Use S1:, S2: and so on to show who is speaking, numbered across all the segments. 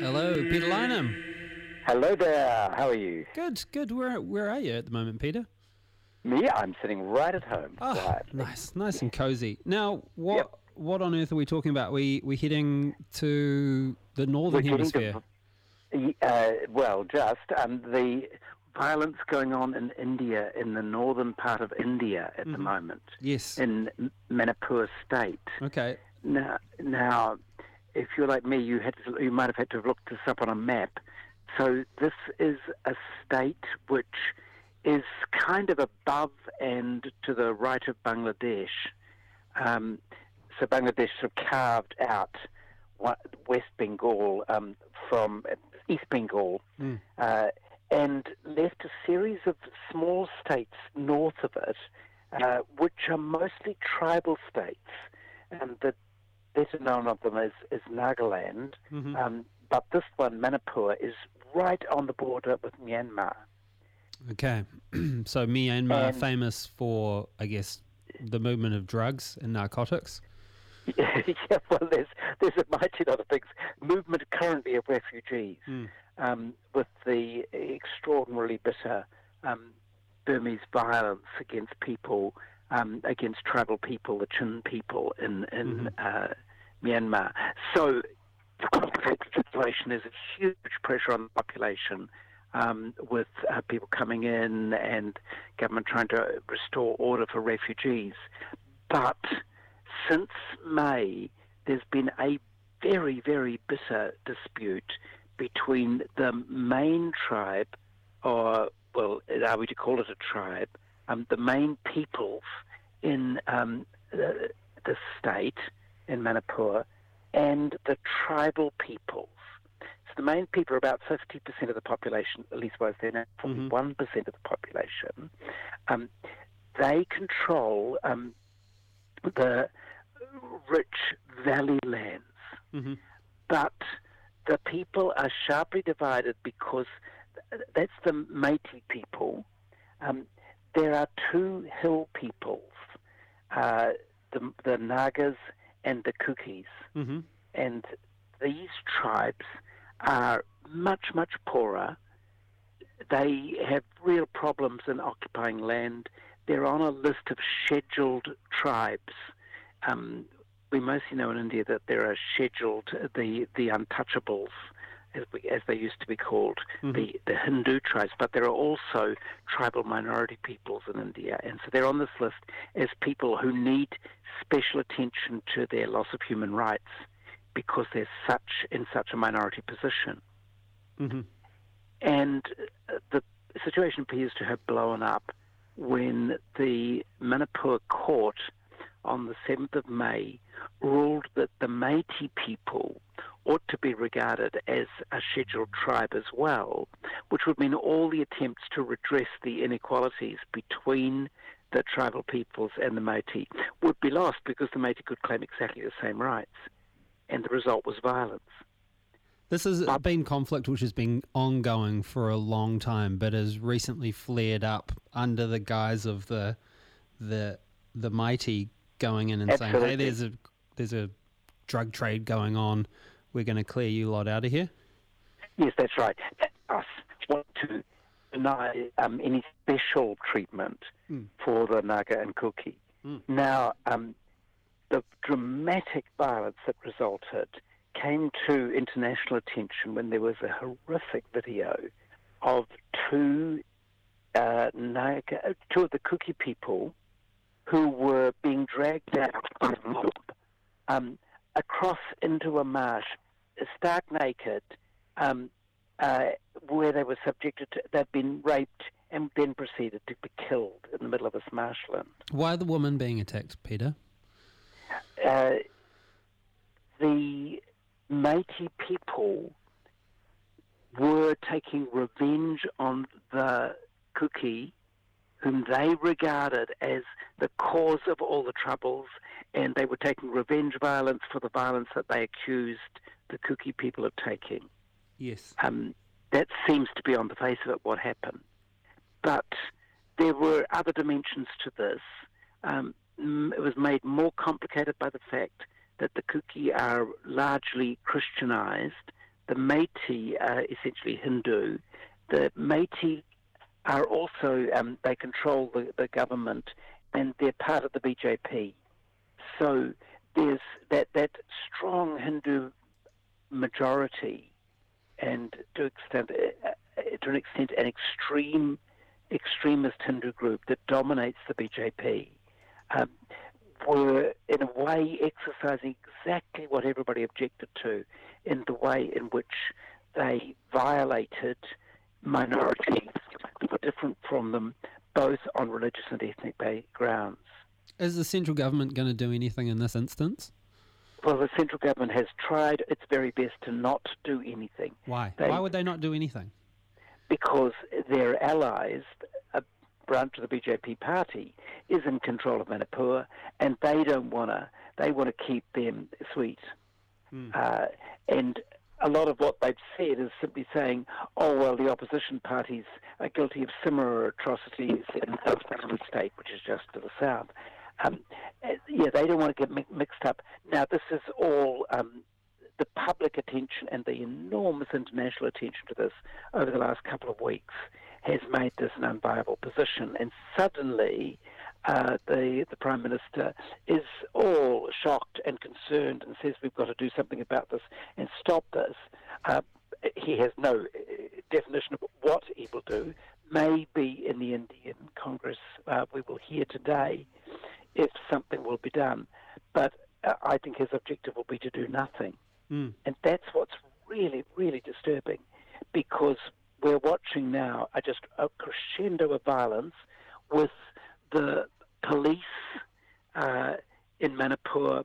S1: Hello, Peter Lineham.
S2: Hello there. How are you?
S1: Good, good. Where where are you at the moment, Peter?
S2: Me, I'm sitting right at home.
S1: Oh,
S2: quietly.
S1: nice, nice and cozy. Now, what
S2: Yep.
S1: what on earth are we talking about? We we heading to the northern
S2: We're to-
S1: hemisphere.
S2: Y- Uh, well, just um, the violence going on in India, in the northern part of India at the moment,
S1: Yes.
S2: in Manipur state.
S1: Okay.
S2: Now, now, if you're like me, you had to, you might have had to have looked this up on a map. So this is a state which is kind of above and to the right of Bangladesh. Um, so Bangladesh sort of carved out West Bengal um, from East Bengal
S1: Mm.
S2: uh, and left a series of small states north of it, uh, which are mostly tribal states. And the better known of them is, is Nagaland.
S1: Mhm.
S2: Um, but this one, Manipur, is right on the border with Myanmar.
S1: Okay. so Myanmar
S2: And-
S1: famous for, I guess, the movement of drugs and narcotics.
S2: yeah, well, there's there's a mighty lot of things. Movement currently of refugees,
S1: Mm.
S2: um, with the extraordinarily bitter um, Burmese violence against people, um, against tribal people, the Chin people in in uh, Myanmar. So the conflict situation is a huge pressure on the population. Um, with uh, people coming in and government trying to restore order for refugees. But since May, there's been a very, very bitter dispute between the main tribe, or, well, are we to call it a tribe, um, the main peoples in um, the, the state, in Manipur, and the tribal peoples. So the main people are about 50% of the population, at least was then, 41% of the population. Um, they control um, the rich valley lands.
S1: Mhm.
S2: But the people are sharply divided because that's the Meitei people. Um, there are two hill peoples, uh, the, the Nagas and the Kukis.
S1: hmm
S2: And these tribes are much, much poorer. They have real problems in occupying land. They're on a list of scheduled tribes. Um, we mostly know in India that there are scheduled, the, the untouchables, as, we, as they used to be called, the, the Hindu tribes, but there are also tribal minority peoples in India. And so they're on this list as people who need special attention to their loss of human rights because they're such in such a minority position.
S1: hmm
S2: And uh, the situation appears to have blown up when the Manipur court on the 7th of May ruled that the Meitei people ought to be regarded as a scheduled tribe as well, which would mean all the attempts to redress the inequalities between the tribal peoples and the Meitei would be lost because the Meitei could claim exactly the same rights. And the result was violence.
S1: This has been conflict which has been ongoing for a long time, but has recently flared up under the guise of the the the mighty going in and saying, "Hey, there's a there's a drug trade going on. We're going to clear you lot out of here."
S2: Yes, that's right. Us want to deny um, any special treatment
S1: Mm.
S2: for the Naga and Kuki.
S1: Mm.
S2: Now, um, the dramatic violence that resulted came to international attention when there was a horrific video of two uh, Naga, two of the Kuki people who were being dragged out by a mob um, across into a marsh, stark naked, um, uh, where they were subjected to, they'd been raped and then proceeded to be killed in the middle of this marshland.
S1: Why the woman being attacked, Peter?
S2: Uh, the Meitei people were taking revenge on the Kuki, whom they regarded as the cause of all the troubles, and they were taking revenge violence for the violence that they accused the Kuki people of taking.
S1: Yes.
S2: Um, that seems to be on the face of it what happened. But there were other dimensions to this. Um, it was made more complicated by the fact that the Kuki are largely Christianized. The Meitei are essentially Hindu. The Meitei are also, um, they control the, the government and they're part of the BJP. So there's that, that strong Hindu majority and to, extent, uh, to an extent an extreme extremist Hindu group that dominates the BJP um, were in a way exercising exactly what everybody objected to in the way in which they violated minorities different from them both on religious and ethnic grounds.
S1: Is the central government going to do anything in this instance?
S2: Well, the central government has tried its very best to not do anything.
S1: Why? They, Why would they not do anything?
S2: Because their allies, a branch of the BJP party, is in control of Manipur, and they don't want to. They want to keep them sweet. Hmm. Uh, and a lot of what they've said is simply saying, oh, well, the opposition parties are guilty of similar atrocities in the state, which is just to the south. Um, uh, yeah, they don't want to get mixed up. Now, this is all um, the public attention and the enormous international attention to this over the last couple of weeks has made this an unviable position. And suddenly, uh, the the prime minister is all shocked and concerned and says we've got to do something about this and stop this. Uh, he has no uh, definition of what he will do. Maybe in the Indian Congress uh, we will hear today if something will be done. But uh, I think his objective will be to do nothing. Mm. And that's what's really, really disturbing because we're watching now a just a crescendo of violence with the Manipur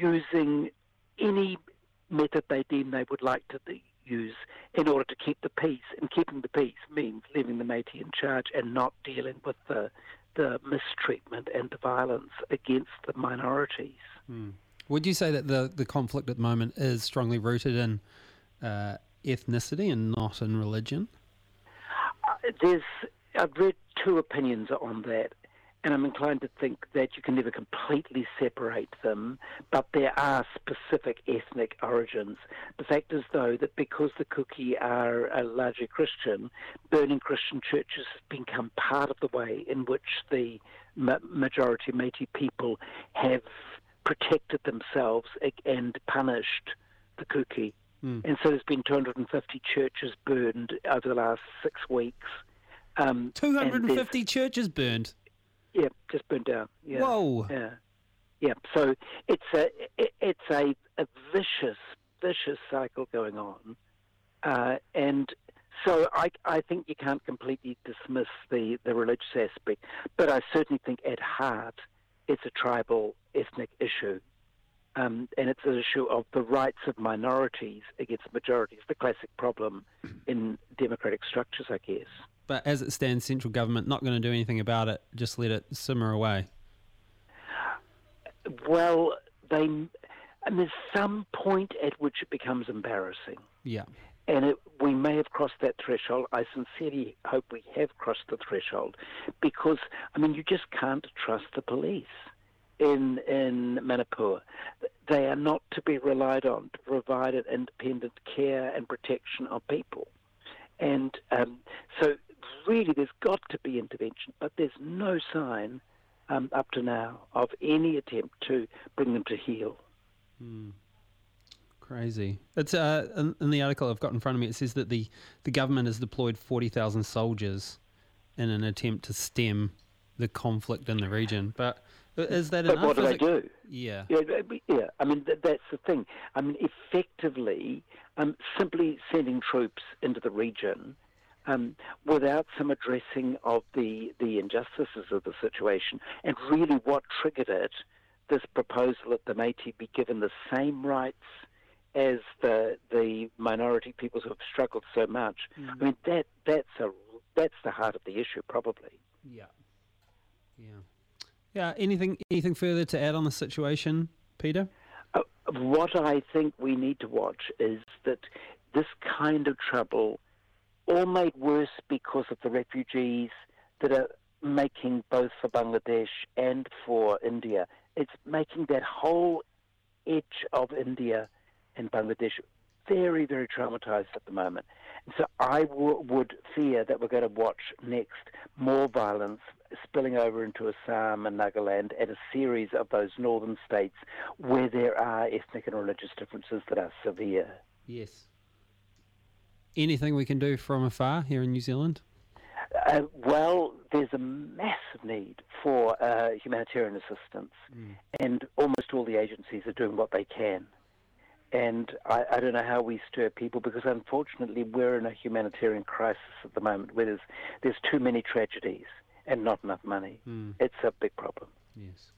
S2: using any method they deem they would like to use in order to keep the peace. And keeping the peace means leaving the Meitei in charge and not dealing with the the mistreatment and the violence against the minorities.
S1: Mm. Would you say that the, the conflict at the moment is strongly rooted in uh, ethnicity and not in religion?
S2: Uh, there's, I've read two opinions on that and I'm inclined to think that you can never completely separate them, but there are specific ethnic origins. The fact is, though, that because the Kuki are largely Christian, burning Christian churches has become part of the way in which the majority Meitei people have protected themselves and punished the Kuki. Mm. And so there's been 250 churches burned over the last six weeks.
S1: Um, 250 churches burned?
S2: Yeah, just burned down. Yeah.
S1: Whoa.
S2: Yeah. Yeah. So it's a it's a, a vicious vicious cycle going on, uh, and so I I think you can't completely dismiss the the religious aspect, but I certainly think at heart it's a tribal ethnic issue. Um, and it's an issue of the rights of minorities against majorities, the classic problem in democratic structures, I guess.
S1: But as it stands, central government not going to do anything about it. Just let it simmer away.
S2: Well, they and there's some point at which it becomes embarrassing.
S1: Yeah.
S2: And it, we may have crossed that threshold. I sincerely hope we have crossed the threshold because, I mean, you just can't trust the police in in Manipur. They are not to be relied on to provide an independent care and protection of people. And um, so really there's got to be intervention, but there's no sign um, up to now of any attempt to bring them to heel.
S1: Hmm. Crazy. It's uh, in, in, the article I've got in front of me. It says that the, the government has deployed forty thousand soldiers in an attempt to stem the conflict in the region. But is that
S2: but
S1: enough?
S2: what do they do?
S1: Yeah.
S2: yeah. Yeah. I mean, that's the thing. I mean, effectively, um, simply sending troops into the region um, without some addressing of the, the injustices of the situation and really what triggered it, this proposal that the Meitei be given the same rights as the the minority peoples who have struggled so much. Mm. I mean that that's a that's the heart of the issue probably.
S1: Yeah. Yeah. Yeah. Anything anything further to add on the situation, Peter?
S2: Uh, what I think we need to watch is that this kind of trouble, all made worse because of the refugees that are making both for Bangladesh and for India. It's making that whole edge of India and Bangladesh very, very traumatized at the moment. And so I w- would fear that we're going to watch next more violence spilling over into Assam and Nagaland and a series of those northern states where there are ethnic and religious differences that are severe.
S1: Yes. Anything we can do from afar here in New Zealand?
S2: Uh, well, there's a massive need for uh, humanitarian assistance, mm. and almost all the agencies are doing what they can. And I, I, don't know how we stir people because unfortunately we're in a humanitarian crisis at the moment where there's, there's too many tragedies and not enough money. Mm. It's a big problem.
S1: Yes.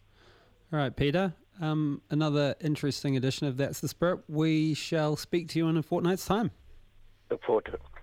S1: All right, Peter. Um, another interesting edition of That's the Spirit. We shall speak to you in a fortnight's time.
S2: It.